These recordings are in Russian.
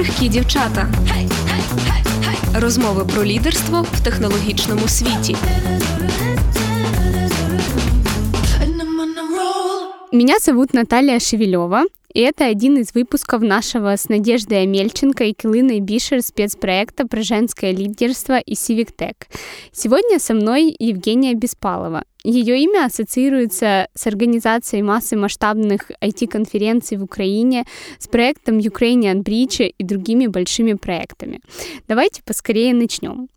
крихкі дівчата. Розмови про лідерство в технологічному світі. Меня зовут Наталья Шевелева, и это один из выпусков нашего с Надеждой Амельченко и Килыной Бишер спецпроекта про женское лидерство и Civic. Сегодня со мной Евгения Беспалова. Ее имя ассоциируется с организацией массы масштабных IT-конференций в Украине, с проектом Ukrainian Bridge и другими большими проектами. Давайте поскорее начнем.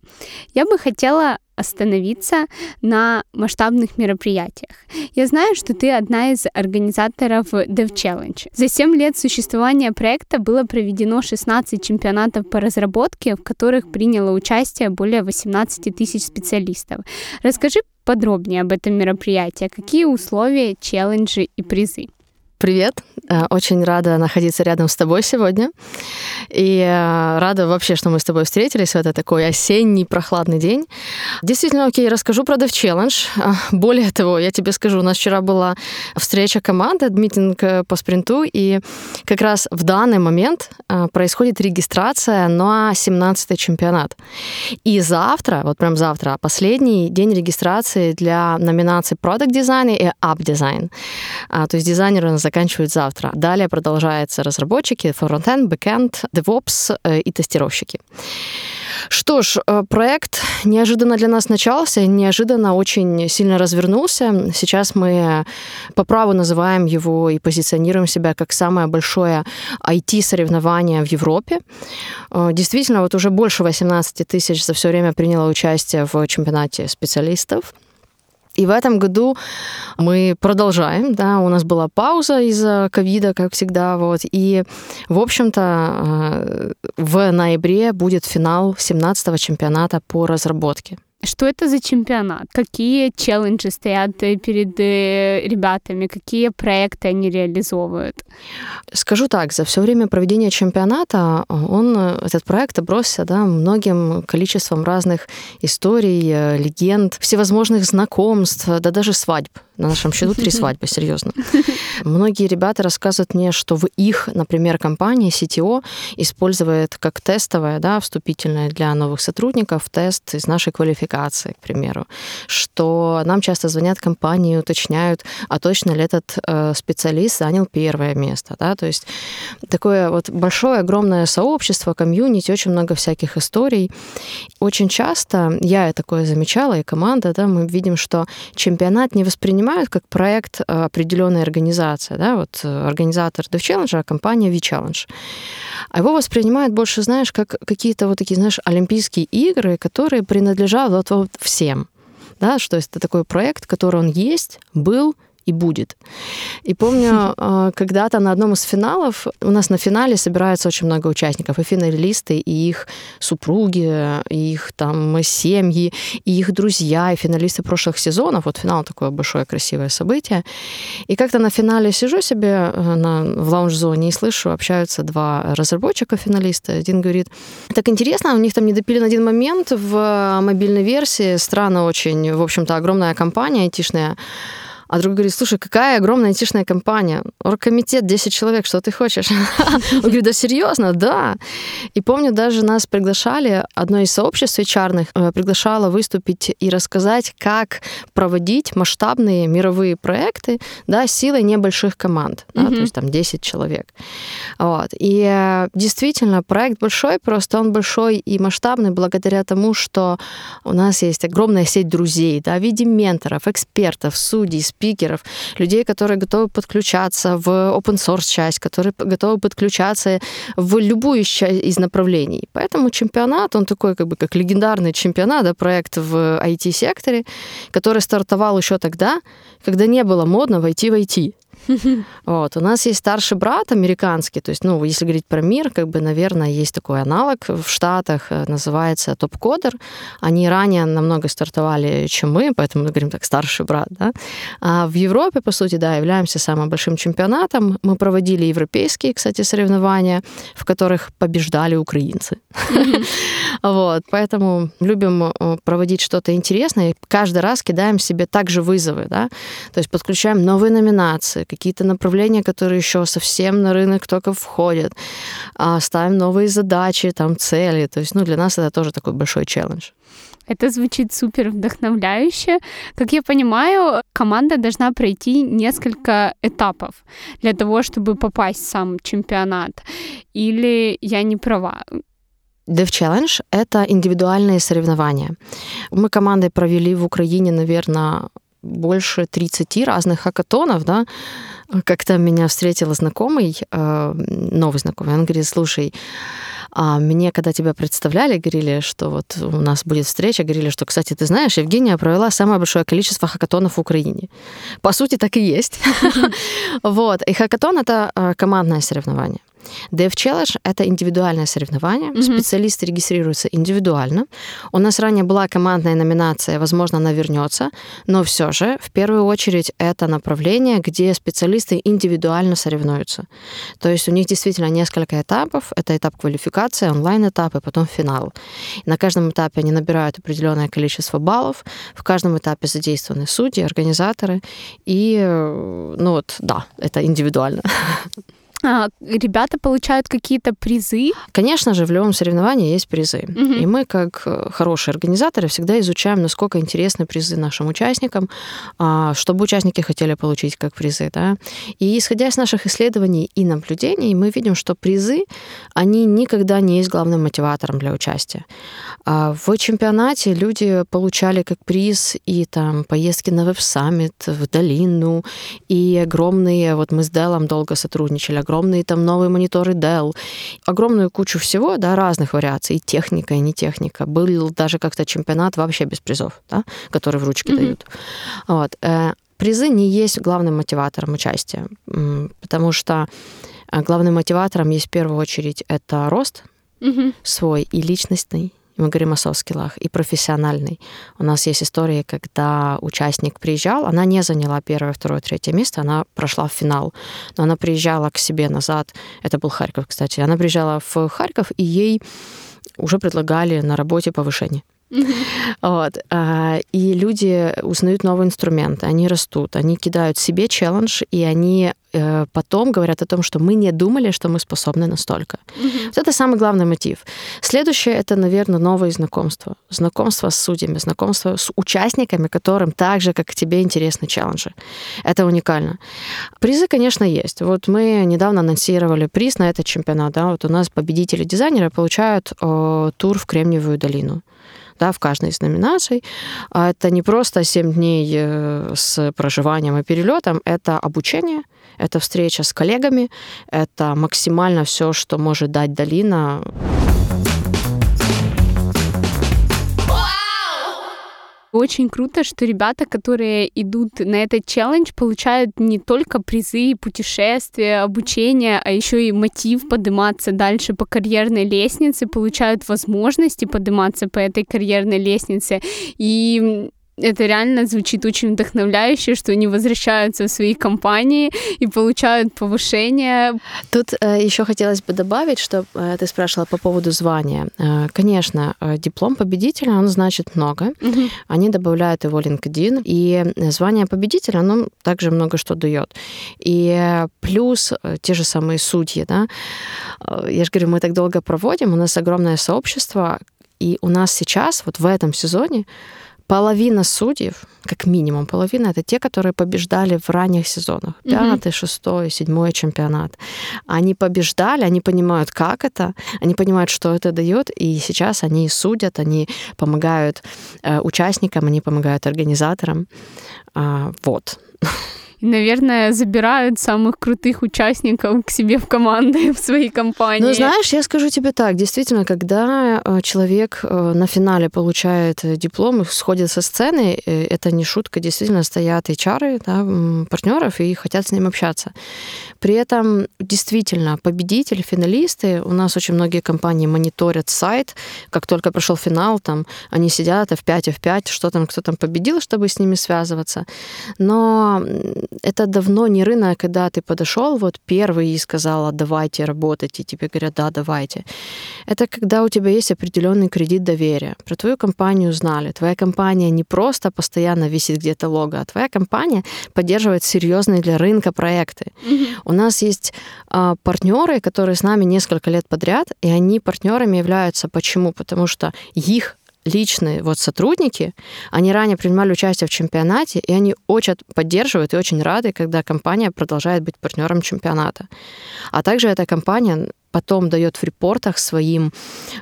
Я бы хотела остановиться на масштабных мероприятиях. Я знаю, что ты одна из организаторов Dev Challenge. За 7 лет существования проекта было проведено 16 чемпионатов по разработке, в которых приняло участие более 18 тысяч специалистов. Расскажи подробнее об этом мероприятии, какие условия, челленджи и призы. Привет. Э, очень рада находиться рядом с тобой сегодня. И э, рада вообще, что мы с тобой встретились в этот такой осенний прохладный день. Действительно, окей, расскажу про Dev. Э, более того, я тебе скажу, у нас вчера была встреча команды, митинг по спринту, и как раз в данный момент происходит регистрация на 17-й чемпионат. И завтра, вот прям завтра, последний день регистрации для номинаций Product Design и App Design. То есть дизайнеры заканчивают завтра. Далее продолжаются разработчики, фронтенд, бэкенд, DevOps э, и тестировщики. Что ж, э, проект неожиданно для нас начался, неожиданно очень сильно развернулся. Сейчас мы по праву называем его и позиционируем себя как самое большое IT-соревнование в Европе. Э, действительно, вот уже больше 18 тысяч за все время приняло участие в чемпионате специалистов. И в этом году мы продолжаем, да, у нас была пауза из-за ковида, как всегда, вот, и, в общем-то, э, в ноябре будет финал 17-го чемпионата по разработке. Что это за чемпионат? Какие челленджи стоят э, перед э, ребятами? Какие проекты они реализовывают? Скажу так, за все время проведения чемпионата он, этот проект обросся да, многим количеством разных историй, легенд, всевозможных знакомств, да даже свадьб. На нашем счету три свадьбы, серьезно. Многие ребята рассказывают мне, что в их, например, компании CTO использует как тестовое, да, вступительное для новых сотрудников тест из нашей квалификации, к примеру. Что нам часто звонят компании, уточняют, а точно ли этот э, специалист занял первое место. Да? То есть такое вот большое, огромное сообщество, комьюнити, очень много всяких историй. Очень часто, я такое замечала, и команда, да, мы видим, что чемпионат не воспринимается воспринимают как проект э, определенной организации. Да? Вот э, организатор Dev Challenge, а компания V-Challenge. А его воспринимают больше, знаешь, как какие-то вот такие, знаешь, олимпийские игры, которые принадлежат вот, вот всем. Да, что это такой проект, который он есть, был и будет. И помню, а, когда-то на одном из финалов, у нас на финале собирается очень много участников, и финалисты, и их супруги, и их там семьи, и их друзья, и финалисты прошлых сезонов. Вот финал такое большое красивое событие. И как-то на финале сижу себе э, на, в лаунж-зоне и слышу, общаются два разработчика-финалиста. Один говорит, так интересно, у них там не допилен один момент в мобильной версии, странно очень, в общем-то, огромная компания айтишная, а другой говорит, слушай, какая огромная айтишная компания. Оргкомитет, 10 человек, что ты хочешь? Он говорит, да серьезно, да. И помню, даже нас приглашали, одно из сообществ HR э, приглашало выступить и рассказать, как проводить масштабные мировые проекты да, силой небольших команд, да, то есть там 10 человек. Вот. И действительно, проект большой, просто он большой и масштабный благодаря тому, что у нас есть огромная сеть друзей, да, в виде менторов, экспертов, судей, спикеров, людей, которые готовы подключаться в open source часть, которые готовы подключаться в любую из направлений. Поэтому чемпионат, он такой как бы как легендарный чемпионат, да, проект в IT-секторе, который стартовал еще тогда, когда не было модно войти в IT. Вот. У нас есть старший брат американский, то есть, ну, если говорить про мир, как бы, наверное, есть такой аналог в Штатах, э, называется топ-кодер. Они ранее намного стартовали, чем мы, поэтому мы говорим так, старший брат, да. А в Европе, по сути, да, являемся самым большим чемпионатом. Мы проводили европейские, кстати, соревнования, в которых побеждали украинцы. Вот, поэтому любим э, проводить что-то интересное, и каждый раз кидаем себе также вызовы, да, то есть подключаем новые номинации, какие-то направления, которые еще совсем на рынок только входят, а, ставим новые задачи, там, цели. То есть, ну, для нас это тоже такой большой челлендж. Это звучит супер вдохновляюще. Как я понимаю, команда должна пройти несколько этапов для того, чтобы попасть в сам чемпионат. Или я не права? Dev Challenge — это индивидуальные соревнования. Мы командой провели в Украине, наверное, больше 30 разных хакатонов, да, как-то меня встретила знакомый, э, новый знакомый, он говорит, слушай, а мне, когда тебя представляли, говорили, что вот у нас будет встреча, говорили, что, кстати, ты знаешь, Евгения провела самое большое количество хакатонов в Украине. По сути, так и есть. Вот. И хакатон — это э, командное соревнование. Dev Challenge — это индивидуальное соревнование. Mm-hmm. Специалисты регистрируются индивидуально. У нас ранее была командная номинация, возможно, она вернется, но все же, в первую очередь, это направление, где специалисты индивидуально соревнуются. То есть у них действительно несколько этапов. Это этап квалификации, онлайн-этап и потом финал. На каждом этапе они набирают определенное количество баллов. В каждом этапе задействованы судьи, организаторы. И, э, ну вот, да, это индивидуально. А, ребята получают какие-то призы? Конечно же, в любом соревновании есть призы. Угу. И мы, как э, хорошие организаторы, всегда изучаем, насколько интересны призы нашим участникам, а, чтобы участники хотели получить как призы. Да? И исходя из наших исследований и наблюдений, мы видим, что призы, они никогда не есть главным мотиватором для участия. А в чемпионате люди получали как приз и там поездки на веб-саммит, в долину, и огромные, вот мы с Делом долго сотрудничали, огромные там новые мониторы Dell, огромную кучу всего, да, разных вариаций, и техника, и не техника. Был даже как-то чемпионат вообще без призов, да, который в ручки mm-hmm. дают. Вот. Э, призы не есть главным мотиватором участия, потому что э, главным мотиватором есть в первую очередь это рост mm-hmm. свой и личностный, мы говорим о софт-скиллах, и профессиональный. У нас есть история, когда участник приезжал, она не заняла первое, второе, третье место, она прошла в финал, но она приезжала к себе назад, это был Харьков, кстати, она приезжала в Харьков, и ей уже предлагали на работе повышение. Вот. А, и люди узнают новые инструменты, они растут, они кидают себе челлендж, и они э, потом говорят о том, что мы не думали, что мы способны настолько. Вот это самый главный мотив. Следующее это, наверное, новые знакомства. Знакомство с судьями, знакомство с участниками, которым так же, как тебе, интересны челленджи. Это уникально. Призы, конечно, есть. Вот мы недавно анонсировали приз на этот чемпионат. Да? Вот у нас победители дизайнеры получают о, тур в Кремниевую долину да, в каждой из номинаций. А это не просто 7 дней э, с проживанием и перелетом, это обучение, это встреча с коллегами, это максимально все, что может дать долина. Очень круто, что ребята, которые идут на этот челлендж, получают не только призы, путешествия, обучение, а еще и мотив подниматься дальше по карьерной лестнице, получают возможности подниматься по этой карьерной лестнице. И это реально звучит очень вдохновляюще, что они возвращаются в свои компании и получают повышение. Тут э, еще хотелось бы добавить, что э, ты спрашивала по поводу звания. Э, конечно, э, диплом победителя, он значит много. Угу. Они добавляют его LinkedIn, и звание победителя, оно также много что дает. И плюс э, те же самые судьи, да. Э, я же говорю, мы так долго проводим, у нас огромное сообщество, и у нас сейчас, вот в этом сезоне, половина судьев, как минимум половина, это те, которые побеждали в ранних сезонах. Пятый, шестой, седьмой чемпионат. Они побеждали, они понимают, как это, они понимают, что это дает, и сейчас они судят, они помогают э, участникам, они помогают организаторам. А, вот и, наверное, забирают самых крутых участников к себе в команды, в свои компании. Ну, знаешь, я скажу тебе так, действительно, когда э, человек э, на финале получает диплом и сходит со сцены, э, это не шутка, действительно стоят HR, да, партнеров и хотят с ним общаться. При этом действительно победители, финалисты, у нас очень многие компании мониторят сайт, как только прошел финал, там они сидят F5, F5, что там, кто там победил, чтобы с ними связываться. Но это давно не рынок, когда ты подошел вот первый и сказала, давайте работать, и тебе говорят, да, давайте. Это когда у тебя есть определенный кредит доверия. Про твою компанию знали. Твоя компания не просто постоянно висит где-то лого, а твоя компания поддерживает серьезные для рынка проекты. Mm-hmm. У нас есть а, партнеры, которые с нами несколько лет подряд, и они партнерами являются. Почему? Потому что их личные вот сотрудники, они ранее принимали участие в чемпионате, и они очень поддерживают и очень рады, когда компания продолжает быть партнером чемпионата. А также эта компания потом дает в репортах своим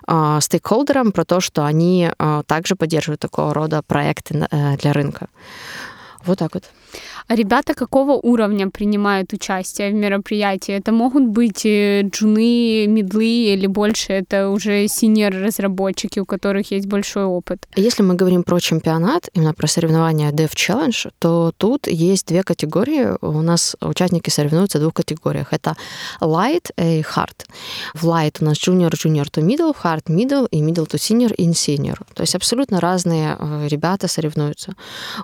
э, стейкхолдерам про то, что они э, также поддерживают такого рода проекты э, для рынка. Вот так вот. А ребята какого уровня принимают участие в мероприятии? Это могут быть э, джуны, медлы или больше это уже синер-разработчики, у которых есть большой опыт? Если мы говорим про чемпионат, именно про соревнования Dev Challenge, то тут есть две категории. У нас участники соревнуются в двух категориях. Это Light и Hard. В Light у нас Junior, Junior to Middle, Hard Middle и Middle to Senior и Senior. То есть абсолютно разные э, ребята соревнуются.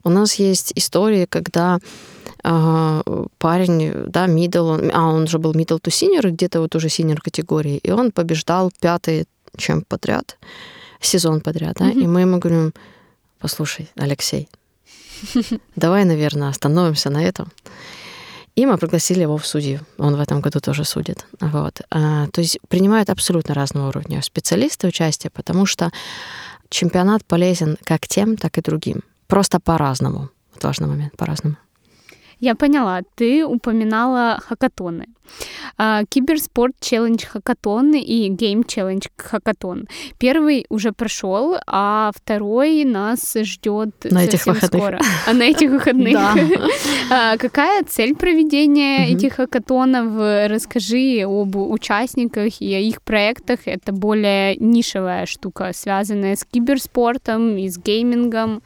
У нас есть истории, когда а, парень, да, он, а он же был middle to senior, где-то вот уже senior категории, и он побеждал пятый чем подряд, сезон подряд, да, mm-hmm. и мы ему говорим, послушай, Алексей, давай, наверное, остановимся на этом. И мы пригласили его в судью. Он в этом году тоже судит. Вот. А, то есть принимают абсолютно разного уровня специалисты участие, потому что чемпионат полезен как тем, так и другим. Просто по-разному. Важный момент, по-разному. Я поняла. Ты упоминала хакатоны. А, киберспорт челлендж хакатон и гейм челлендж хакатон. Первый уже прошел, а второй нас ждет на этих выходных. скоро. А на этих выходных. А, какая цель проведения этих хакатонов? Расскажи об участниках и о их проектах. Это более нишевая штука, связанная с киберспортом и с геймингом.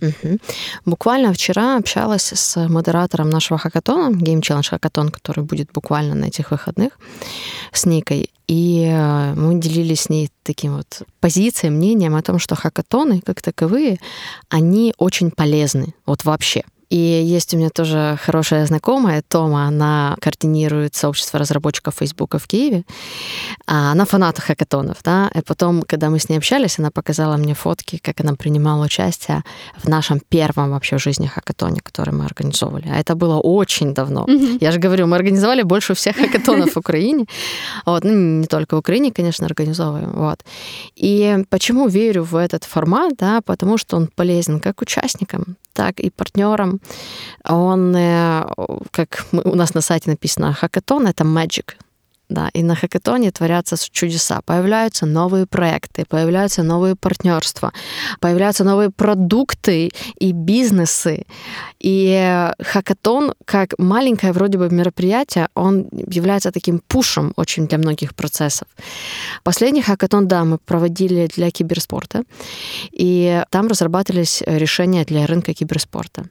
Угу. Буквально вчера общалась с модератором нашего хакатона, Game Challenge Хакатон, который будет буквально на этих выходных, с Никой. И э, мы делились с ней таким вот позицией, мнением о том, что хакатоны, как таковые, они очень полезны, вот вообще. И есть у меня тоже хорошая знакомая, Тома, она координирует сообщество разработчиков Фейсбука в Киеве. А она фанат хакатонов, да. И потом, когда мы с ней общались, она показала мне фотки, как она принимала участие в нашем первом вообще в жизни хакатоне, который мы организовывали. А это было очень давно. Mm-hmm. Я же говорю, мы организовали больше всех хакатонов в Украине. Вот. Ну, не только в Украине, конечно, организовываем. Вот. И почему верю в этот формат, да, потому что он полезен как участникам, так и партнерам. Он, э, как у нас на сайте написано, хакатон — это magic, да, и на хакатоне творятся чудеса. Появляются новые проекты, появляются новые партнерства, появляются новые продукты и бизнесы. И хакатон, как маленькое вроде бы мероприятие, он является таким пушем очень для многих процессов. Последний хакатон, да, мы проводили для киберспорта, и там разрабатывались решения для рынка киберспорта.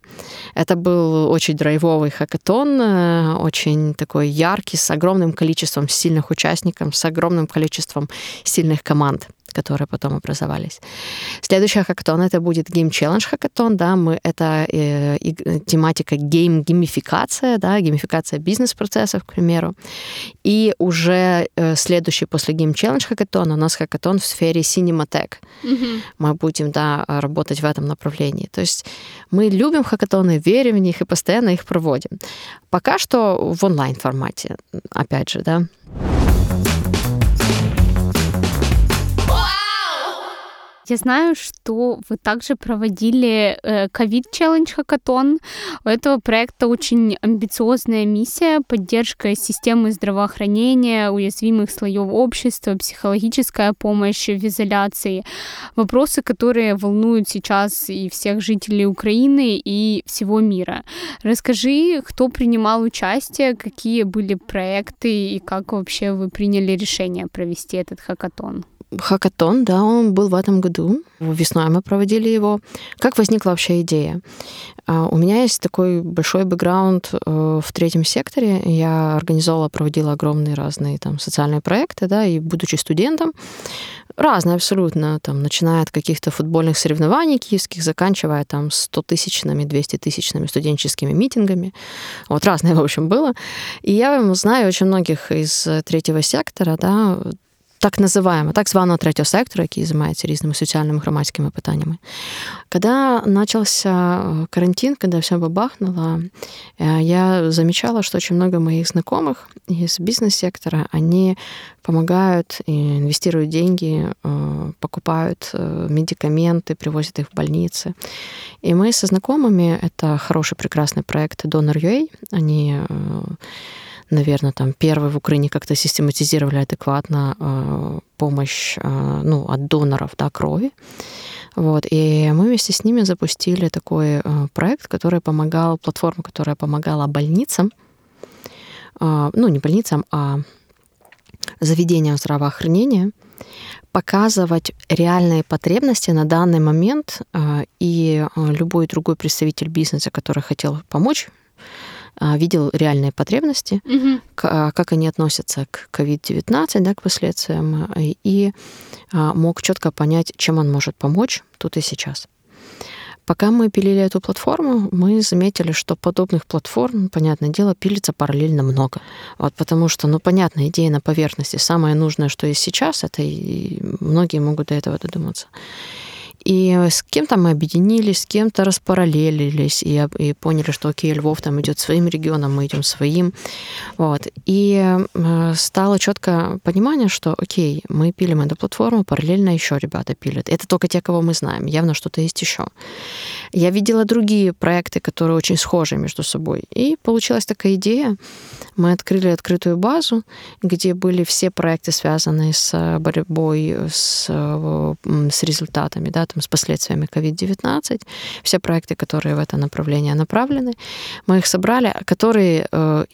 Это был очень драйвовый хакатон, э, очень такой яркий, с огромным количеством сильных участников, с огромным количеством сильных команд которые потом образовались. Следующий хакатон это будет Game Challenge хакатон, да, мы это э, э, тематика гейм геймификация, да, геймификация бизнес-процессов, к примеру. И уже э, следующий после Game Challenge хакатона у нас хакатон в сфере Cinematech. Mm-hmm. Мы будем, да, работать в этом направлении. То есть мы любим хакатоны, верим в них и постоянно их проводим. Пока что в онлайн формате, опять же, да. Я знаю, что вы также проводили ковид-челлендж хакатон. У этого проекта очень амбициозная миссия поддержка системы здравоохранения, уязвимых слоев общества, психологическая помощь в изоляции. Вопросы, которые волнуют сейчас и всех жителей Украины, и всего мира. Расскажи, кто принимал участие, какие были проекты и как вообще вы приняли решение провести этот хакатон? Хакатон, да, он был в этом году. Весной мы проводили его. Как возникла вообще идея? А, у меня есть такой большой бэкграунд э, в третьем секторе. Я организовала, проводила огромные разные там социальные проекты, да, и будучи студентом, разные абсолютно, там, начиная от каких-то футбольных соревнований киевских, заканчивая там 100-тысячными, 200-тысячными студенческими митингами. Вот разное, в общем, было. И я знаю очень многих из третьего сектора, да, так називаємо, так званого третього сектора, який займається різними соціальними громадськими питаннями. Когда начался э, карантин, когда все бабахнуло, э, я замечала, что очень много моих знакомых из бизнес-сектора, они помогают, инвестируют деньги, э, покупают медикаменты, привозят их в больницы. И мы со знакомыми, это хороший, прекрасный проект Donor.ua, они наверное, там первые в Украине как-то систематизировали адекватно э, помощь э, ну, от доноров да, крови. Вот. И мы вместе с ними запустили такой э, проект, который помогал, платформу, которая помогала больницам, ну, не больницам, а заведениям здравоохранения, показывать реальные потребности на данный момент, и любой другой представитель бизнеса, который хотел помочь видел реальные потребности, угу. как они относятся к COVID-19, да, к последствиям, и а, мог четко понять, чем он может помочь тут и сейчас. Пока мы пилили эту платформу, мы заметили, что подобных платформ, понятное дело, пилится параллельно много. Вот потому что, ну, понятно, идея на поверхности. Самое нужное, что есть сейчас, это и многие могут до этого додуматься. И с кем-то мы объединились, с кем-то распараллелились и, и поняли, что окей, Львов там идет своим регионом, мы идем своим. Вот. И стало четкое понимание, что окей, мы пилим эту платформу, параллельно еще ребята пилят. Это только те, кого мы знаем. Явно что-то есть еще. Я видела другие проекты, которые очень схожи между собой. И получилась такая идея. Мы открыли открытую базу, где были все проекты, связанные с борьбой с, э, с результатами, да, там, с последствиями COVID-19, все проекты, которые в это направление направлены, мы их собрали, которые э,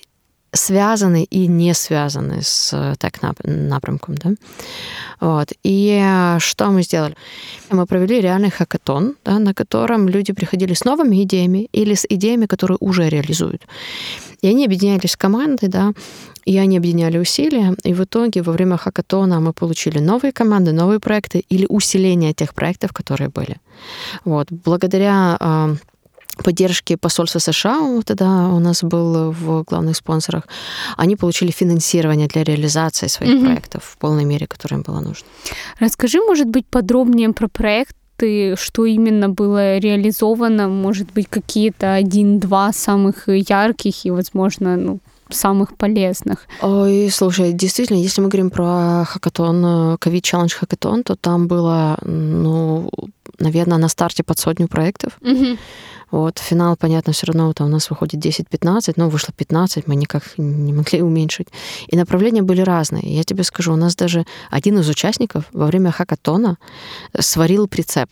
связаны и не связаны с э, так напрямком. Да? Вот. И э, что мы сделали? Мы провели реальный хакатон, да, на котором люди приходили с новыми идеями или с идеями, которые уже реализуют. И они объединялись в команды, да, и они объединяли усилия, и в итоге во время хакатона мы получили новые команды, новые проекты или усиление тех проектов, которые были. Вот. Благодаря э, поддержки посольства США, тогда у нас был в главных спонсорах, они получили финансирование для реализации своих mm-hmm. проектов в полной мере, которое им было нужно. Расскажи, может быть, подробнее про проект, что именно было реализовано, может быть, какие-то один-два самых ярких и, возможно, ну, самых полезных. Ой, слушай, действительно, если мы говорим про хакатон, COVID Challenge хакатон, то там было, ну, наверное, на старте под сотню проектов. Угу. Вот, финал, понятно, все равно там у нас выходит 10-15, но вышло 15, мы никак не могли уменьшить. И направления были разные. Я тебе скажу, у нас даже один из участников во время хакатона сварил прицеп.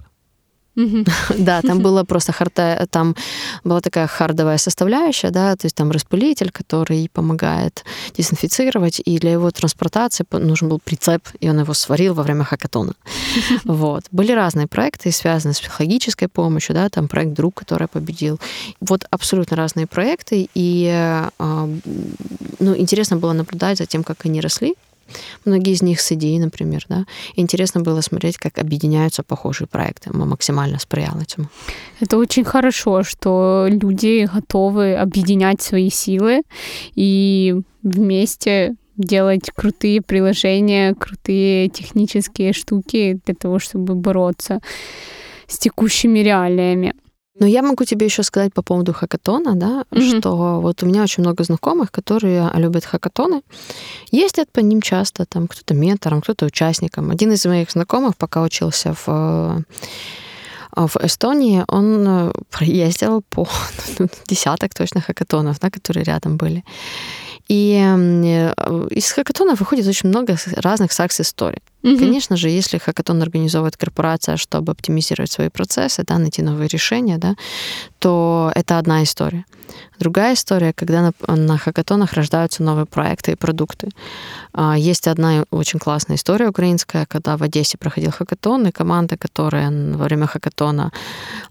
Да, там было просто харда, там была такая хардовая составляющая, да, то есть там распылитель, который помогает дезинфицировать, и для его транспортации нужен был прицеп, и он его сварил во время хакатона. Вот. Были разные проекты, связанные с психологической помощью, да, там проект «Друг», который победил. Вот абсолютно разные проекты, и а, ну, интересно было наблюдать за тем, как они росли, Многие из них с идеей, например, да. интересно было смотреть, как объединяются похожие проекты. Мы максимально сприяли этому. Это очень хорошо, что люди готовы объединять свои силы и вместе делать крутые приложения, крутые технические штуки для того, чтобы бороться с текущими реалиями. Но я могу тебе еще сказать по поводу хакатона, да, mm-hmm. что вот у меня очень много знакомых, которые любят хакатоны, ездят по ним часто, там кто-то ментором, кто-то участником. Один из моих знакомых, пока учился в э, в Эстонии он э, проездил по ну, десяток точно хакатонов, да, которые рядом были. И э, из хакатона выходит очень много разных сакс-историй. Угу. Конечно же, если хакатон организовывает корпорация, чтобы оптимизировать свои процессы, да, найти новые решения, да, то это одна история. Другая история, когда на, на хакатонах рождаются новые проекты и продукты. А, есть одна очень классная история украинская, когда в Одессе проходил хакатон, и команда, которая во время хакатона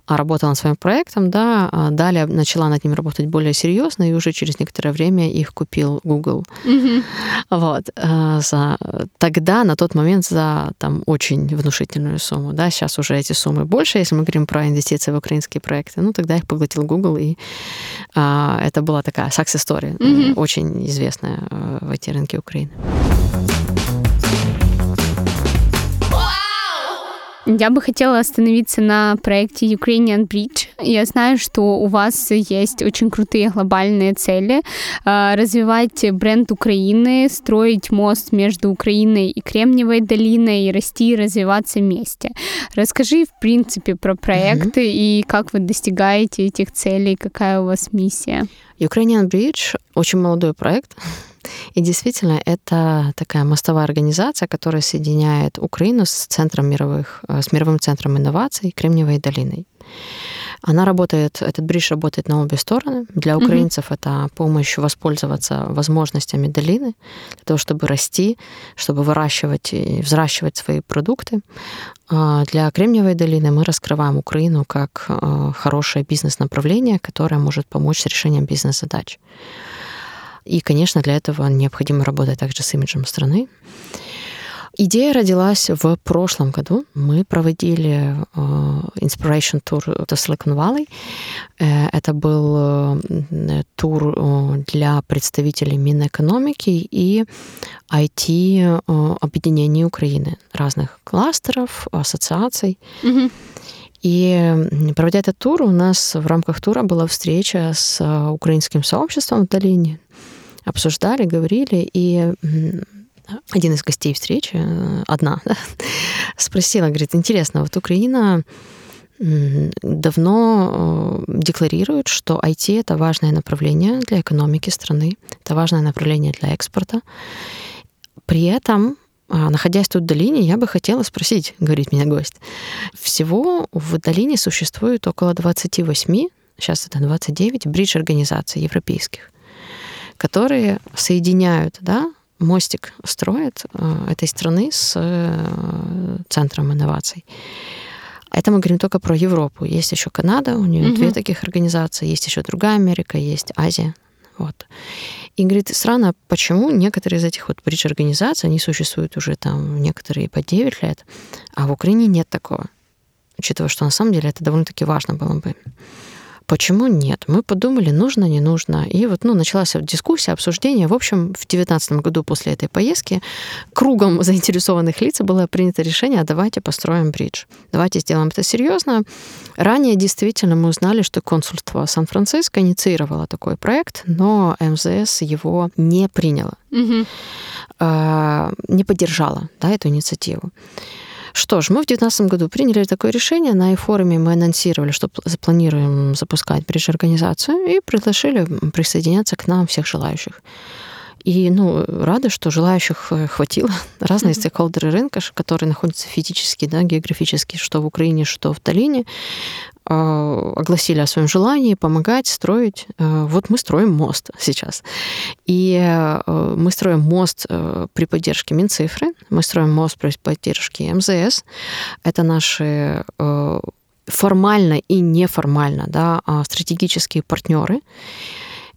а, работала над своим проектом, да, а, далее начала над ним работать более серьезно, и уже через некоторое время их купил Google. Mm-hmm. Вот. За... Тогда, на тот момент, за там очень внушительную сумму. Да? Сейчас уже эти суммы больше, если мы говорим про инвестиции в украинские проекты. Ну, тогда их поглотил Google, и а, это была такая success story, mm-hmm. очень известная э, в IT-рынке Украины. Я бы хотела остановиться на проекте Ukrainian Bridge. Я знаю, что у вас есть очень крутые глобальные цели. А, развивать бренд Украины, строить мост между Украиной и Кремниевой долиной, и расти и развиваться вместе. Расскажи, в принципе, про проекты mm-hmm. и как вы достигаете этих целей, какая у вас миссия. Ukrainian Bridge очень молодой проект. И действительно, это такая мостовая организация, которая соединяет Украину с центром мировых, э, с мировым центром инноваций Кремниевой долиной. Она работает, этот бридж работает на обе стороны. Для украинцев mm-hmm. это помощь воспользоваться возможностями долины для того, чтобы расти, чтобы выращивать и взращивать свои продукты. А для Кремниевой долины мы раскрываем Украину как э, хорошее бизнес-направление, которое может помочь с решением бизнес-задач. И, конечно, для этого необходимо работать также с имиджем страны. Идея родилась в прошлом году. Мы проводили uh, Inspiration Tour to Silicon Valley. Э, это был uh, тур для представителей Минэкономики и IT-объединений Украины, разных кластеров, ассоциаций. Mm-hmm. И проводя этот тур, у нас в рамках тура была встреча с украинским сообществом в долине. Обсуждали, говорили, и один из гостей встречи, э, одна, спросила, говорит, интересно, вот Украина давно э, декларирует, что IT — это важное направление для экономики страны, это важное направление для экспорта. При этом а, Находясь тут в долине, я бы хотела спросить, говорит меня гость. Всего в долине существует около 28, сейчас это 29, бридж-организаций европейских, которые соединяют да, мостик строит э, этой страны с э, центром инноваций. Это мы говорим только про Европу. Есть еще Канада, у нее угу. две таких организации, есть еще другая Америка, есть Азия. Вот. И говорит, странно, почему некоторые из этих вот бридж-организаций, они существуют уже там некоторые по 9 лет, а в Украине нет такого. Учитывая, что на самом деле это довольно-таки важно было бы. Почему нет? Мы подумали, нужно, не нужно. И вот ну, началась дискуссия, обсуждение. В общем, в 2019 году после этой поездки кругом заинтересованных лиц было принято решение, а давайте построим бридж. Давайте сделаем это серьезно. Ранее действительно мы узнали, что консульство Сан-Франциско инициировало такой проект, но МЗС его не приняло, угу. не поддержала да, эту инициативу. Что ж, мы в 2019 году приняли такое решение. На форуме мы анонсировали, что запланируем запускать бридж-организацию и предложили присоединяться к нам всех желающих. И ну, рада, что желающих э, хватило. Разные mm-hmm. стейкхолдеры рынка, которые находятся физически, да, географически, что в Украине, что в долине, а, огласили о своем желании помогать строить. Э, вот мы строим мост сейчас. И э, мы строим мост при поддержке Минцифры, мы строим мост при поддержке МЗС. Это наши формально и неформально да, а, стратегические партнеры.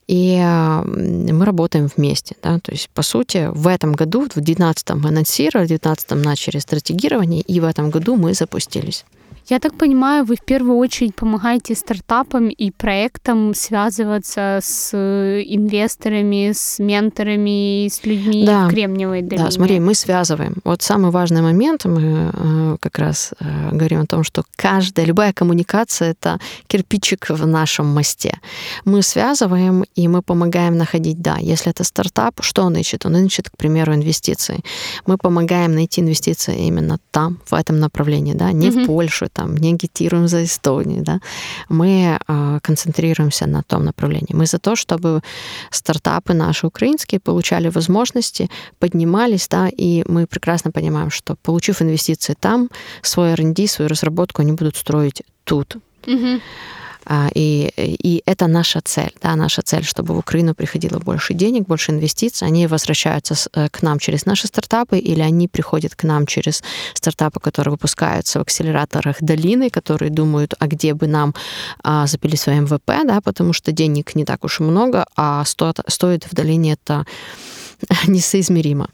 И мы работаем вместе. Да? То есть, по сути, в этом году, в 2019 мы анонсировали, в 2019 начали стратегирование, и в этом году мы запустились. Я так понимаю, вы в первую очередь помогаете стартапам и проектам связываться с инвесторами, с менторами, с людьми да. в Кремниевой долине. Да, смотри, мы связываем. Вот самый важный момент, мы э, как раз э, говорим о том, что каждая, любая коммуникация — это кирпичик в нашем мосте. Мы связываем, и мы помогаем находить, да, если это стартап, что он ищет? Он ищет, к примеру, инвестиции. Мы помогаем найти инвестиции именно там, в этом направлении, да, не mm-hmm. в Польшу, там, не агитируем за Эстонию, да, мы э, концентрируемся на том направлении. Мы за то, чтобы стартапы наши украинские получали возможности, поднимались, да, и мы прекрасно понимаем, что получив инвестиции там, свой R&D, свою разработку они будут строить тут. Угу. А, и, и это наша цель, да, наша цель, чтобы в Украину приходило больше денег, больше инвестиций, они возвращаются э, к нам через наши стартапы, или они приходят к нам через стартапы, которые выпускаются в акселераторах долины, которые думают, а где бы нам а, запилить свой МВП, да, потому что денег не так уж и много, а стоит, стоит в долине это несоизмеримо.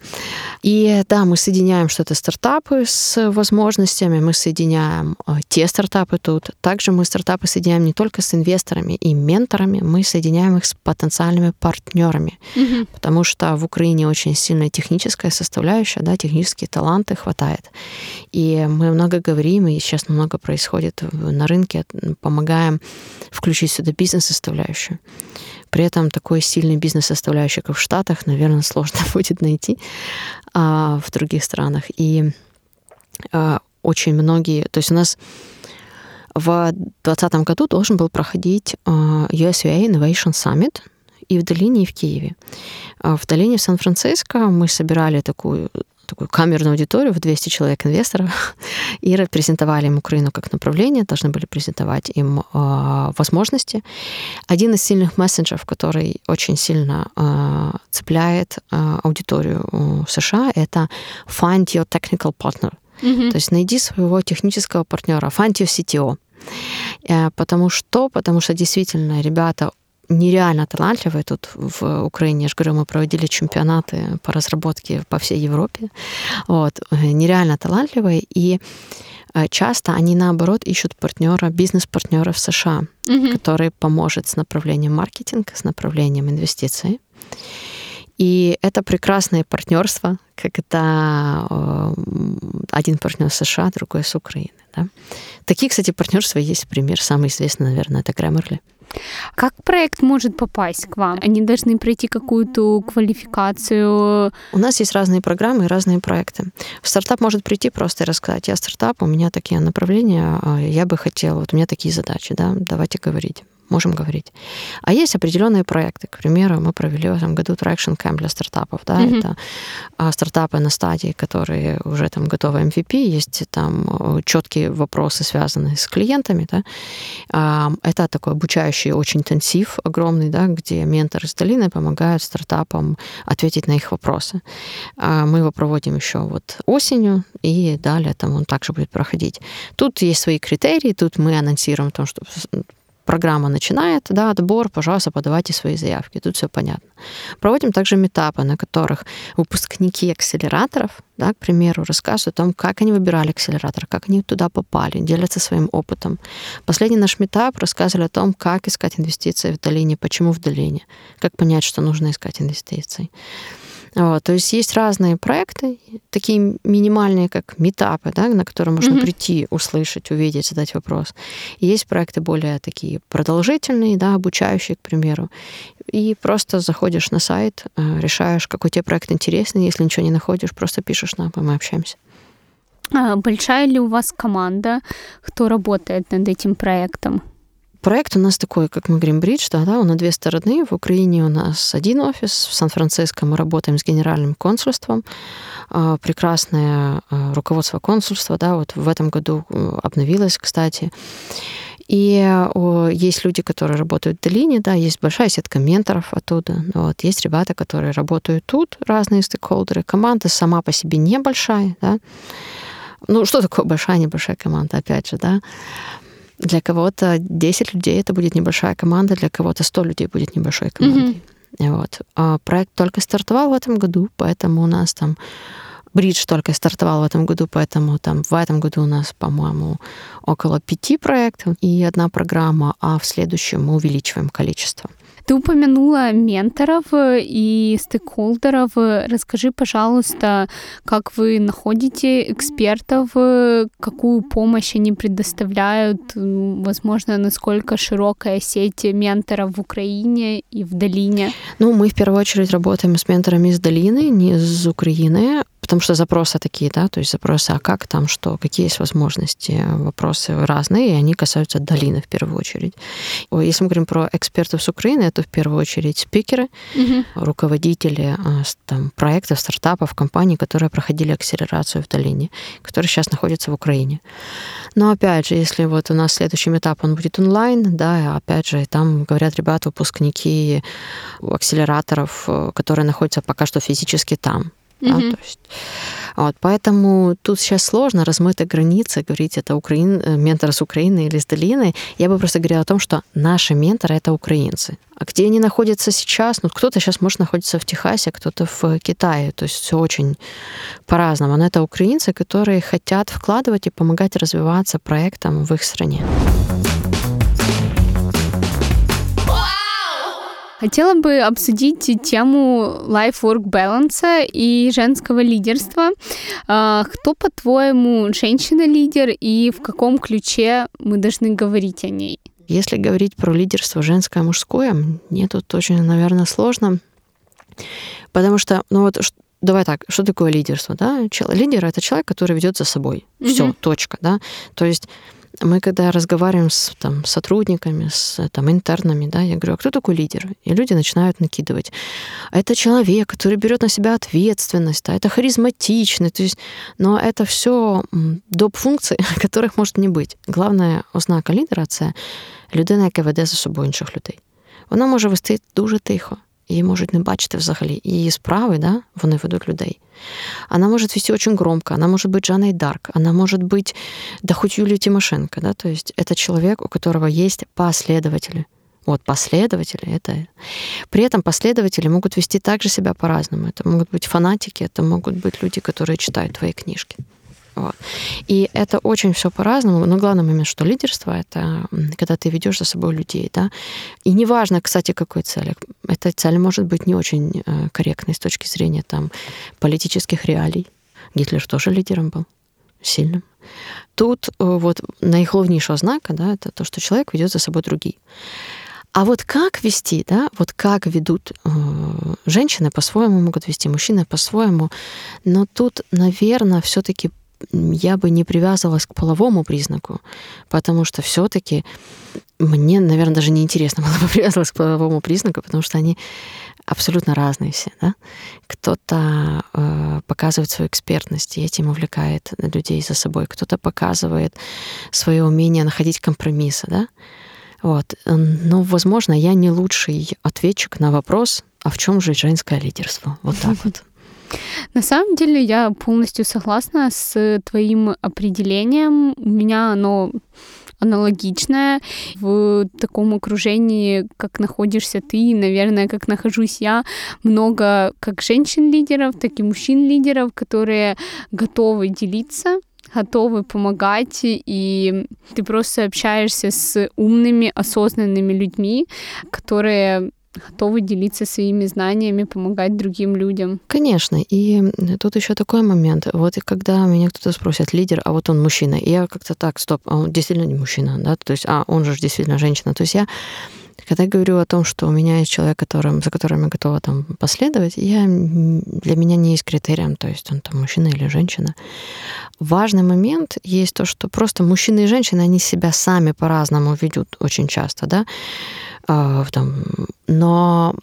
И да, мы соединяем что-то стартапы с возможностями, мы соединяем э, те стартапы тут. Также мы стартапы соединяем не только с инвесторами и менторами, мы соединяем их с потенциальными партнерами, mm-hmm. потому что в Украине очень сильная техническая составляющая, да, технические таланты хватает. И мы много говорим, и сейчас много происходит на рынке, помогаем включить сюда бизнес-составляющую. При этом такой сильный бизнес-составляющий, как в Штатах, наверное, сложно будет найти а, в других странах. И а, очень многие... То есть у нас в 2020 году должен был проходить а, USVA Innovation Summit и в Долине, и в Киеве. А в Долине в Сан-Франциско мы собирали такую такую камерную аудиторию в 200 человек инвесторов и презентовали им Украину как направление, должны были презентовать им э, возможности. Один из сильных мессенджеров, который очень сильно э, цепляет э, аудиторию США, это find your technical partner. Mm-hmm. То есть найди своего технического партнера, find your CTO. Э, потому что? Потому что действительно ребята нереально талантливые тут в Украине. Я же говорю, мы проводили чемпионаты по разработке по всей Европе. Вот. Нереально талантливые. И э, часто они, наоборот, ищут партнера, бизнес-партнера в США, угу. который поможет с направлением маркетинга, с направлением инвестиций. И это прекрасное партнерство, когда э, один партнер США, другой с Украины. Да? Такие, кстати, партнерства есть пример. Самый известный, наверное, это Grammarly. Как проект может попасть к вам? Они должны пройти какую-то квалификацию? У нас есть разные программы и разные проекты. Стартап может прийти просто и рассказать, я стартап, у меня такие направления, а я бы хотела, вот у меня такие задачи, да, давайте говорить можем говорить. А есть определенные проекты. К примеру, мы провели в этом году Traction Camp для стартапов. Да? Mm-hmm. Это а, стартапы на стадии, которые уже там готовы MVP, есть там э, четкие вопросы, связанные с клиентами. Да? А, это такой обучающий очень интенсив огромный, да, где менторы с долины помогают стартапам ответить на их вопросы. А, мы его проводим еще вот осенью, и далее там он также будет проходить. Тут есть свои критерии, тут мы анонсируем то, что программа начинает, да, отбор, пожалуйста, подавайте свои заявки. Тут все понятно. Проводим также метапы, на которых выпускники акселераторов, да, к примеру, рассказывают о том, как они выбирали акселератор, как они туда попали, делятся своим опытом. Последний наш метап рассказывали о том, как искать инвестиции в долине, почему в долине, как понять, что нужно искать инвестиции. Вот, то есть есть разные проекты, такие минимальные, как метапы, да, на которые можно mm-hmm. прийти, услышать, увидеть, задать вопрос. И есть проекты более такие продолжительные, да, обучающие, к примеру. И просто заходишь на сайт, э, решаешь, какой тебе проект интересный. Если ничего не находишь, просто пишешь нам, и мы общаемся. А большая ли у вас команда, кто работает над этим проектом? Проект у нас такой, как мы говорим, бридж, да, да, он на две стороны. В Украине у нас один офис, в Сан-Франциско мы работаем с генеральным консульством. А, прекрасное а, руководство консульства, да, вот в этом году э, обновилось, кстати. И есть люди, которые работают в долине, да, есть большая сетка менторов оттуда. Вот, есть ребята, которые работают тут, разные стейкхолдеры. Команда сама по себе небольшая, да. Ну, что такое большая, небольшая команда, опять же, да. Для кого-то 10 людей это будет небольшая команда, для кого-то 100 людей будет небольшой командой. Mm-hmm. Вот. А проект только стартовал в этом году, поэтому у нас там Бридж только стартовал в этом году, поэтому там в этом году у нас, по-моему, около пяти проектов и одна программа, а в следующем мы увеличиваем количество. Ты упомянула менторов э, и стейкхолдеров. Расскажи, пожалуйста, как вы находите экспертов, э, какую помощь они предоставляют, возможно, насколько широкая сеть менторов в Украине и в долине? Ну, мы в первую очередь работаем с менторами из долины, не из Украины потому что запросы такие, да, то есть запросы, а как там, что, какие есть возможности, вопросы разные, и они касаются долины в первую очередь. Если мы говорим про экспертов с Украины, это в первую очередь спикеры, угу. руководители а, там, проектов, стартапов, компаний, которые проходили акселерацию в долине, которые сейчас находятся в Украине. Но опять же, если вот у нас следующий этап, он будет онлайн, да, опять же, там говорят ребята, выпускники акселераторов, э, которые находятся пока что физически там Mm-hmm. Да, то есть, вот, поэтому тут сейчас сложно размыты границы, говорить, это украин, э, ментор с Украины или с долины. Я бы просто говорила о том, что наши менторы — это украинцы. А где они находятся сейчас? Ну, кто-то сейчас может находиться в Техасе, кто-то в Китае. То есть все очень по-разному. Но это украинцы, которые хотят вкладывать и помогать развиваться проектам в их стране. Хотела бы обсудить тему life-work balance и женского лидерства. А, кто, по-твоему, женщина-лидер и в каком ключе мы должны говорить о ней? Если говорить про лидерство женское, мужское, мне тут очень, наверное, сложно. Потому что, ну вот, давай так, что такое лидерство? Да? Лидер это человек, который ведет за собой. Mm-hmm. Все, точка. Да? То есть мы когда разговариваем с там, сотрудниками, с там, интернами, да, я говорю, а кто такой лидер? И люди начинают накидывать. Это человек, который берет на себя ответственность, да, это харизматичный. То есть, но это все доп. функції, которых может не быть. Главная ознака лідера це людина, яка веде за собою інших людей. Вона може вести дуже тихо. Її можуть не бачити взагалі. Її справи, да, вони ведуть людей. Она может вести очень громко, она может быть Жанной Дарк, она может быть, да хоть Юлия Тимошенко, да, то есть это человек, у которого есть последователи. Вот последователи это. При этом последователи могут вести также себя по-разному. Это могут быть фанатики, это могут быть люди, которые читают твои книжки. Вот. И это очень все по-разному. Но главный момент, что лидерство это когда ты ведешь за собой людей, да. И неважно, кстати, какой цели. Эта цель может быть не очень э, корректной с точки зрения там политических реалий. Гитлер тоже лидером был сильным. Тут э, вот наиглавнейшего знака, да, это то, что человек ведет за собой другие. А вот как вести, да, вот как ведут э, женщины по-своему могут вести, мужчины по-своему, но тут, наверное, все-таки я бы не привязывалась к половому признаку, потому что все-таки мне, наверное, даже не интересно было бы привязываться к половому признаку, потому что они абсолютно разные все. Да? Кто-то э, показывает свою экспертность и этим увлекает людей за собой, кто-то показывает свое умение находить компромиссы. Да? Вот. Но, возможно, я не лучший ответчик на вопрос, а в чем же женское лидерство? Вот так вот. На самом деле я полностью согласна с твоим определением. У меня оно аналогичное. В таком окружении, как находишься ты, наверное, как нахожусь я, много как женщин-лидеров, так и мужчин-лидеров, которые готовы делиться готовы помогать, и ты просто общаешься с умными, осознанными людьми, которые готовы делиться своими знаниями, помогать другим людям. Конечно. И тут еще такой момент. Вот когда меня кто-то спросит, лидер, а вот он мужчина, и я как-то так, стоп, а он действительно не мужчина, да, то есть, а он же действительно женщина. То есть я когда я говорю о том, что у меня есть человек, которым, за которым я готова там последовать, я, для меня не есть критерием, то есть он там мужчина или женщина. Важный момент есть то, что просто мужчины и женщины, они себя сами по-разному ведут очень часто, да, а, но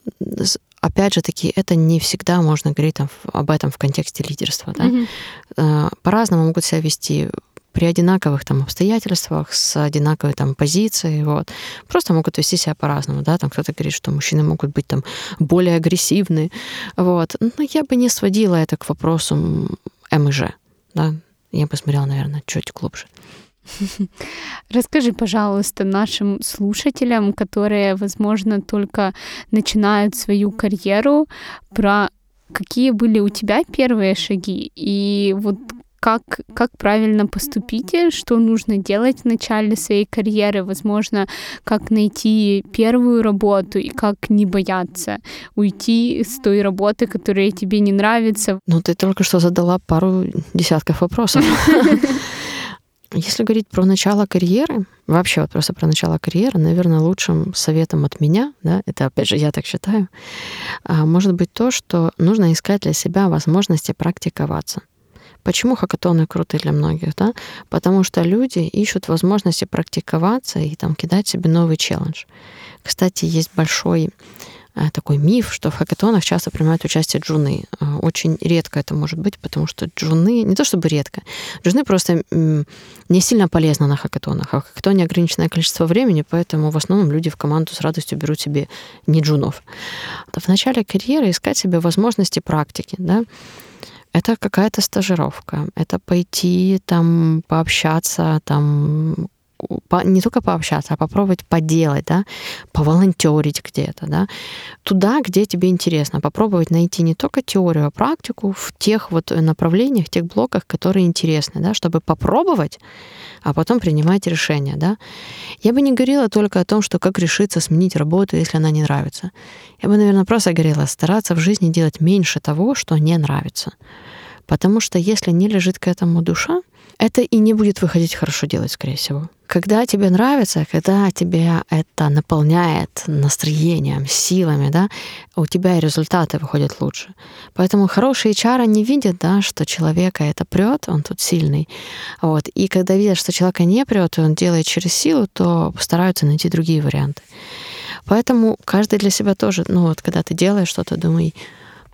опять же таки, это не всегда можно говорить там, об этом в контексте лидерства. Да? Mm-hmm. По-разному могут себя вести при одинаковых там обстоятельствах, с одинаковой там позицией, вот. Просто могут вести себя по-разному, да, там кто-то говорит, что мужчины могут быть там более агрессивны, вот. Но я бы не сводила это к вопросу МЖ, да, я бы смотрела, наверное, чуть глубже. Расскажи, пожалуйста, нашим слушателям, которые, возможно, только начинают свою карьеру, про какие были у тебя первые шаги и вот как, как правильно поступить, что нужно делать в начале своей карьеры, возможно, как найти первую работу и как не бояться уйти с той работы, которая тебе не нравится. Ну, ты только что задала пару десятков вопросов. Если говорить про начало карьеры, вообще вот просто про начало карьеры, наверное, лучшим советом от меня, да, это опять же я так считаю, а, может быть то, что нужно искать для себя возможности практиковаться. Почему хакатоны круты для многих? Да? Потому что люди ищут возможности практиковаться и там кидать себе новый челлендж. Кстати, есть большой э, такой миф, что в хакатонах часто принимают участие джуны. Э, очень редко это может быть, потому что джуны, не то чтобы редко, джуны просто не сильно полезны на хакатонах. А в хакатоне ограниченное количество времени, поэтому в основном люди в команду с радостью берут себе не джунов. В начале карьеры искать себе возможности практики. Да? Это какая-то стажировка, это пойти там пообщаться, там по, не только пообщаться, а попробовать поделать, да, поволонтерить где-то, да, туда, где тебе интересно, попробовать найти не только теорию, а практику в тех вот направлениях, тех блоках, которые интересны, да, чтобы попробовать, а потом принимать решения, да. Я бы не говорила только о том, что как решиться сменить работу, если она не нравится. Я бы, наверное, просто говорила стараться в жизни делать меньше того, что не нравится. Потому что если не лежит к этому душа, это и не будет выходить хорошо делать, скорее всего. Когда тебе нравится, когда тебя это наполняет настроением, силами, да, у тебя и результаты выходят лучше. Поэтому хорошие HR не видят, да, что человека это прет, он тут сильный. Вот. И когда видят, что человека не прет, и он делает через силу, то постараются найти другие варианты. Поэтому каждый для себя тоже, ну вот, когда ты делаешь что-то, думай,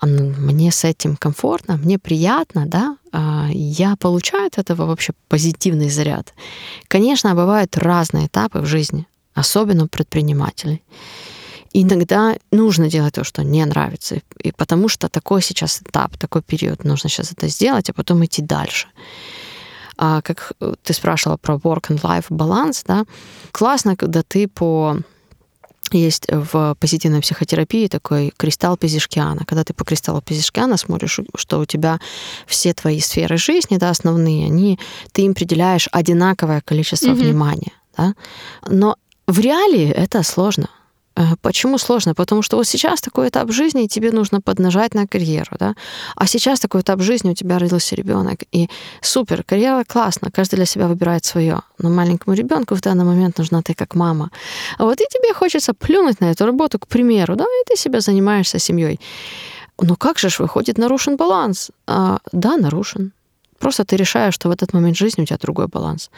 мне с этим комфортно, мне приятно, да, а, я получаю от этого вообще позитивный заряд. Конечно, бывают разные этапы в жизни, особенно у предпринимателей. Иногда нужно делать то, что не нравится, и потому что такой сейчас этап, такой период, нужно сейчас это сделать, а потом идти дальше. А как ты спрашивала про work and life баланс, да, классно, когда ты по есть в позитивной психотерапии такой кристалл Пизишкиана. Когда ты по кристаллу Пизишкиана смотришь, что у тебя все твои сферы жизни, да, основные, они, ты им определяешь одинаковое количество mm-hmm. внимания. Да? Но в реалии это сложно. Э, почему сложно? Потому что вот сейчас такой этап жизни, и тебе нужно поднажать на карьеру, да? А сейчас такой этап жизни, у тебя родился ребенок, и супер, карьера классно, каждый для себя выбирает свое. Но маленькому ребенку в данный момент нужна ты как мама. А вот и тебе хочется плюнуть на эту работу, к примеру, да, и ты себя занимаешься семьей. Но как же ж выходит нарушен баланс? А, да, нарушен. Просто ты решаешь, что в этот момент жизни у тебя другой баланс.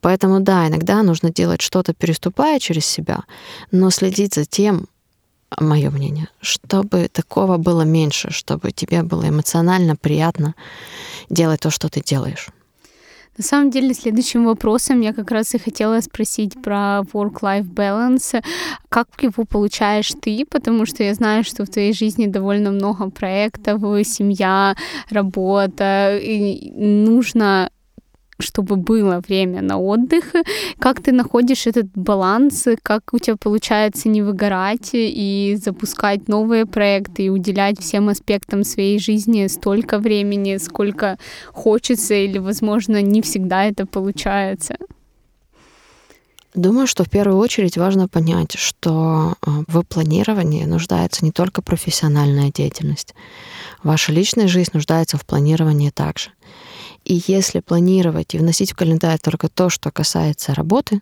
Поэтому да, иногда нужно делать что-то, переступая через себя, но следить за тем, мое мнение, чтобы такого было меньше, чтобы тебе было эмоционально приятно делать то, что ты делаешь. На самом деле, следующим вопросом я как раз и хотела спросить про work-life balance. Как его получаешь ты? Потому что я знаю, что в твоей жизни довольно много проектов, семья, работа, и нужно чтобы было время на отдых. Как ты находишь этот баланс? Как у тебя получается не выгорать и запускать новые проекты и уделять всем аспектам своей жизни столько времени, сколько хочется или, возможно, не всегда это получается? Думаю, что в первую очередь важно понять, что э, в планировании нуждается не только профессиональная деятельность. Ваша личная жизнь нуждается в планировании также. И если планировать и вносить в календарь только то, что касается работы,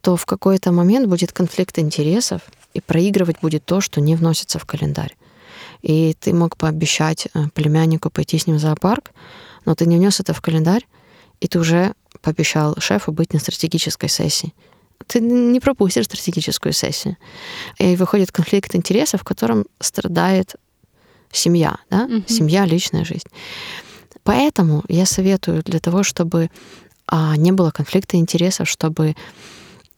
то в какой-то момент будет конфликт интересов, и проигрывать будет то, что не вносится в календарь. И ты мог пообещать э, племяннику пойти с ним в зоопарк, но ты не внес это в календарь, и ты уже пообещал шефу быть на стратегической сессии. Ты не пропустишь стратегическую сессию. И выходит конфликт интересов, в котором страдает семья, да? Mm-hmm. семья, личная жизнь. Поэтому я советую для того, чтобы а, не было конфликта интересов, чтобы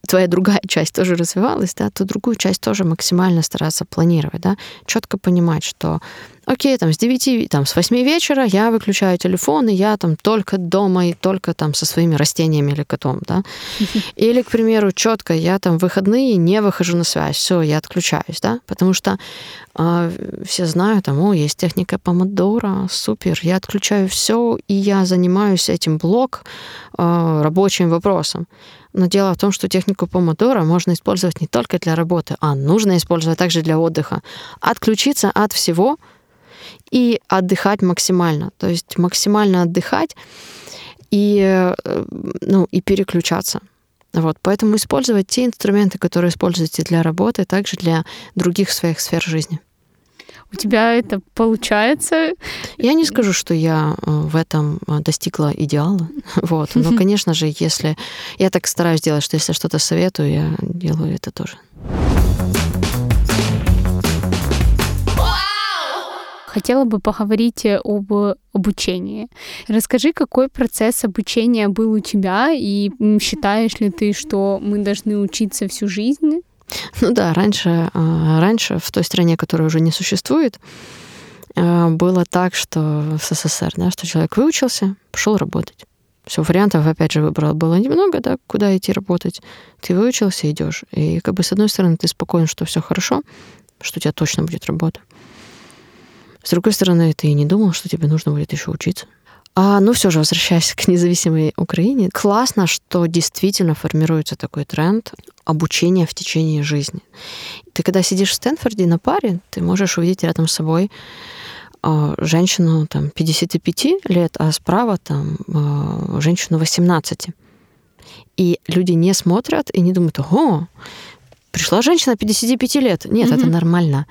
твоя другая часть тоже развивалась, да, то другую часть тоже максимально стараться планировать, да, четко понимать, что окей, там с 9, там с 8 вечера я выключаю телефон, и я там только дома и только там со своими растениями или котом, да. Или, к примеру, четко я там в выходные не выхожу на связь, все, я отключаюсь, да, потому что э, все знают, там, о, есть техника помодора, супер, я отключаю все, и я занимаюсь этим блок э, рабочим вопросом. Но дело в том, что технику помодора можно использовать не только для работы, а нужно использовать также для отдыха. Отключиться от всего и отдыхать максимально. То есть максимально отдыхать и, э, ну, и переключаться. Вот, поэтому использовать те инструменты, которые используете для работы, также для других своих сфер жизни у тебя это получается? Я не скажу, что я э, в этом э, достигла идеала. Вот. Но, конечно же, если... Я так стараюсь делать, что если что-то советую, я делаю это тоже. Хотела бы поговорить э, об обучении. Расскажи, какой процесс обучения был у тебя, и считаешь ли ты, что мы должны учиться всю жизнь? Ну да, раньше, а, раньше в той стране, которая уже не существует, э, было так, что в СССР, да, что человек выучился, пошел работать. Все, вариантов, опять же, выбрал было немного, да, куда идти работать. Ты выучился, идешь. И как бы с одной стороны ты спокоен, что все хорошо, что у тебя точно будет работа. С другой стороны, ты и не думал, что тебе нужно будет еще учиться. А, ну все же, возвращаясь к независимой Украине, классно, что действительно формируется такой тренд обучения в течение жизни. Ты когда сидишь в Стэнфорде на паре, ты можешь увидеть рядом с собой э, женщину там, 55 лет, а справа там, э, женщину 18. И люди не смотрят и не думают, ого, пришла женщина 55 лет. Нет, mm-hmm. это нормально.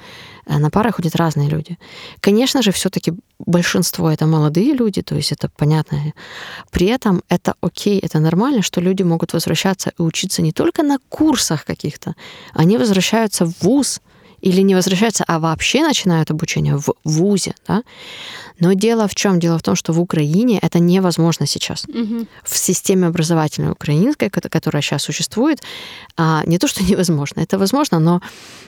Э, на пары ходят разные люди. Конечно же, все-таки большинство это молодые люди, то есть это понятно. При этом это окей, это нормально, что люди могут возвращаться и учиться не только на курсах каких-то, они возвращаются в ВУЗ, или не возвращаются, а вообще начинают обучение в ВУЗе. Да? Но дело в чем? Дело в том, что в Украине это невозможно сейчас. Угу. В системе образовательной украинской, которая сейчас существует, а, не то, что невозможно, это возможно, но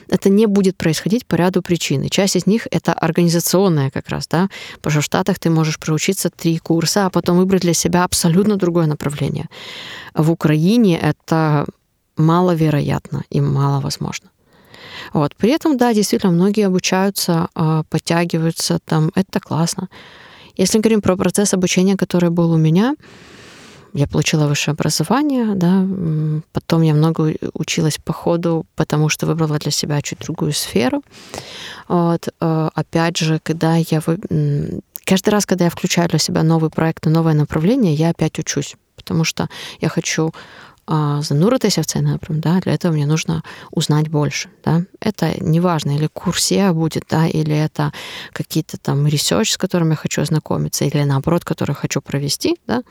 это не будет происходить по ряду причин. И часть из них это организационная как раз. Да? Потому что в Штатах ты можешь проучиться три курса, а потом выбрать для себя абсолютно другое направление. В Украине это маловероятно и маловозможно. Вот. При этом, да, действительно, многие обучаются, а, подтягиваются, там, это классно. Если говорим про процесс обучения, который был у меня, я получила высшее образование, да, потом я много училась по ходу, потому что выбрала для себя чуть другую сферу. Вот. А, опять же, когда я... Каждый раз, когда я включаю для себя новый проект и новое направление, я опять учусь, потому что я хочу зануритися в цей напрям, да, для этого мне нужно узнать больше. Да. Это неважно, или курсе будет, да, или это какие-то там research, с которыми я хочу ознакомиться, или наоборот, который хочу провести. Да.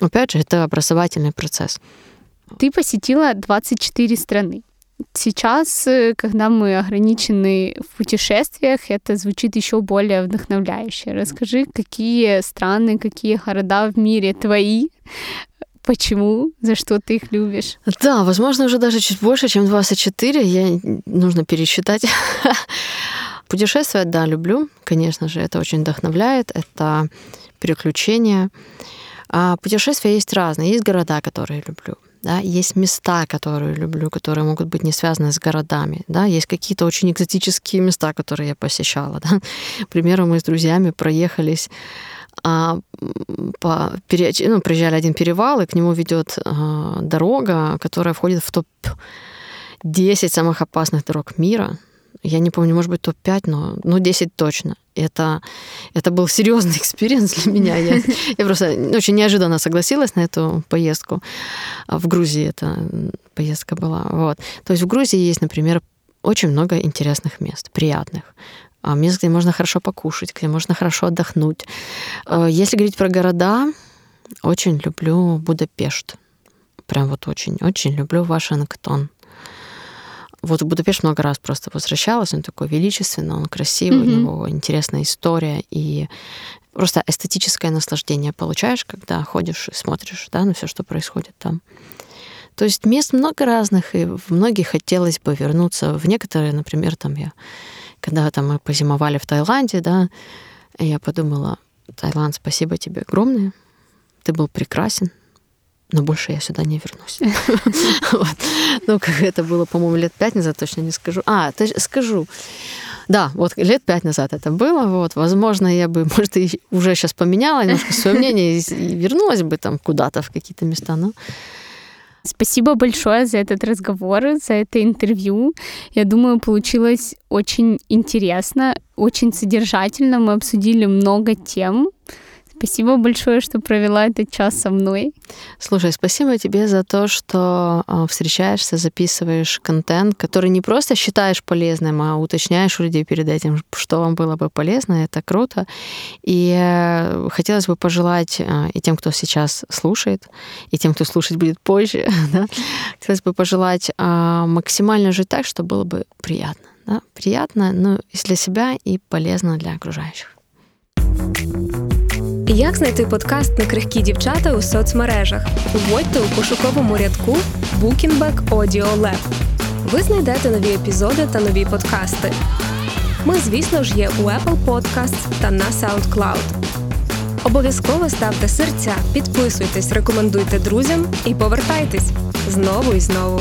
Опять же, это образовательный процесс. Ты посетила 24 страны. Сейчас, э, когда мы ограничены в путешествиях, это звучит еще более вдохновляюще. Расскажи, какие страны, какие города в мире твои, Почему? За что ты их любишь? Да, возможно, уже даже чуть больше, чем 24. Я нужно пересчитать. Путешествовать, да, люблю. Конечно же, это очень вдохновляет. Это переключение. А путешествия есть разные. Есть города, которые люблю. Да, есть места, которые люблю, которые могут быть не связаны с городами. Да, есть какие-то очень экзотические места, которые я посещала. Да. К примеру, мы с друзьями проехались а, по, пере, ну, приезжали один перевал, и к нему ведет а, дорога, которая входит в топ-10 самых опасных дорог мира. Я не помню, может быть, топ-5, но ну, 10 точно. Это, это был серьезный experience для меня. Я, я просто очень неожиданно согласилась на эту поездку. А в Грузии эта поездка была. Вот. То есть в Грузии есть, например, очень много интересных мест, приятных. А, мест, где можно хорошо покушать, где можно хорошо отдохнуть. А, если говорить про города, очень люблю Будапешт. Прям вот очень-очень люблю Вашингтон. Вот в Будапешт много раз просто возвращалась, он такой величественный, он красивый, mm-hmm. у него интересная история, и просто эстетическое наслаждение получаешь, когда ходишь и смотришь да, на все, что происходит там. То есть мест много разных, и в многих хотелось бы вернуться. В некоторые, например, там я когда там мы позимовали в Таиланде, да, я подумала, Таиланд, спасибо тебе огромное, ты был прекрасен, но больше я сюда не вернусь. Ну, как это было, по-моему, лет пять назад, точно не скажу. А, скажу. Да, вот лет пять назад это было. Вот, возможно, я бы, может, и уже сейчас поменяла немножко свое мнение и вернулась бы там куда-то в какие-то места, но Спасибо большое за этот разговор, за это интервью. Я думаю, получилось очень интересно, очень содержательно. Мы обсудили много тем. Спасибо большое, что провела этот час со мной. Слушай, спасибо тебе за то, что а, встречаешься, записываешь контент, который не просто считаешь полезным, а уточняешь у людей перед этим, что вам было бы полезно. Это круто. И э, хотелось бы пожелать а, и тем, кто сейчас слушает, и тем, кто слушать будет позже, да, хотелось бы пожелать а, максимально жить так, чтобы было бы приятно. Да? Приятно, ну, и для себя, и полезно для окружающих. Як знайти подкаст на крихкі дівчата у соцмережах? Вводьте у пошуковому рядку Bukinback Audio Lab. Ви знайдете нові епізоди та нові подкасти. Ми, звісно ж, є у Apple Podcasts та на SoundCloud. Обов'язково ставте серця, підписуйтесь, рекомендуйте друзям і повертайтесь знову і знову.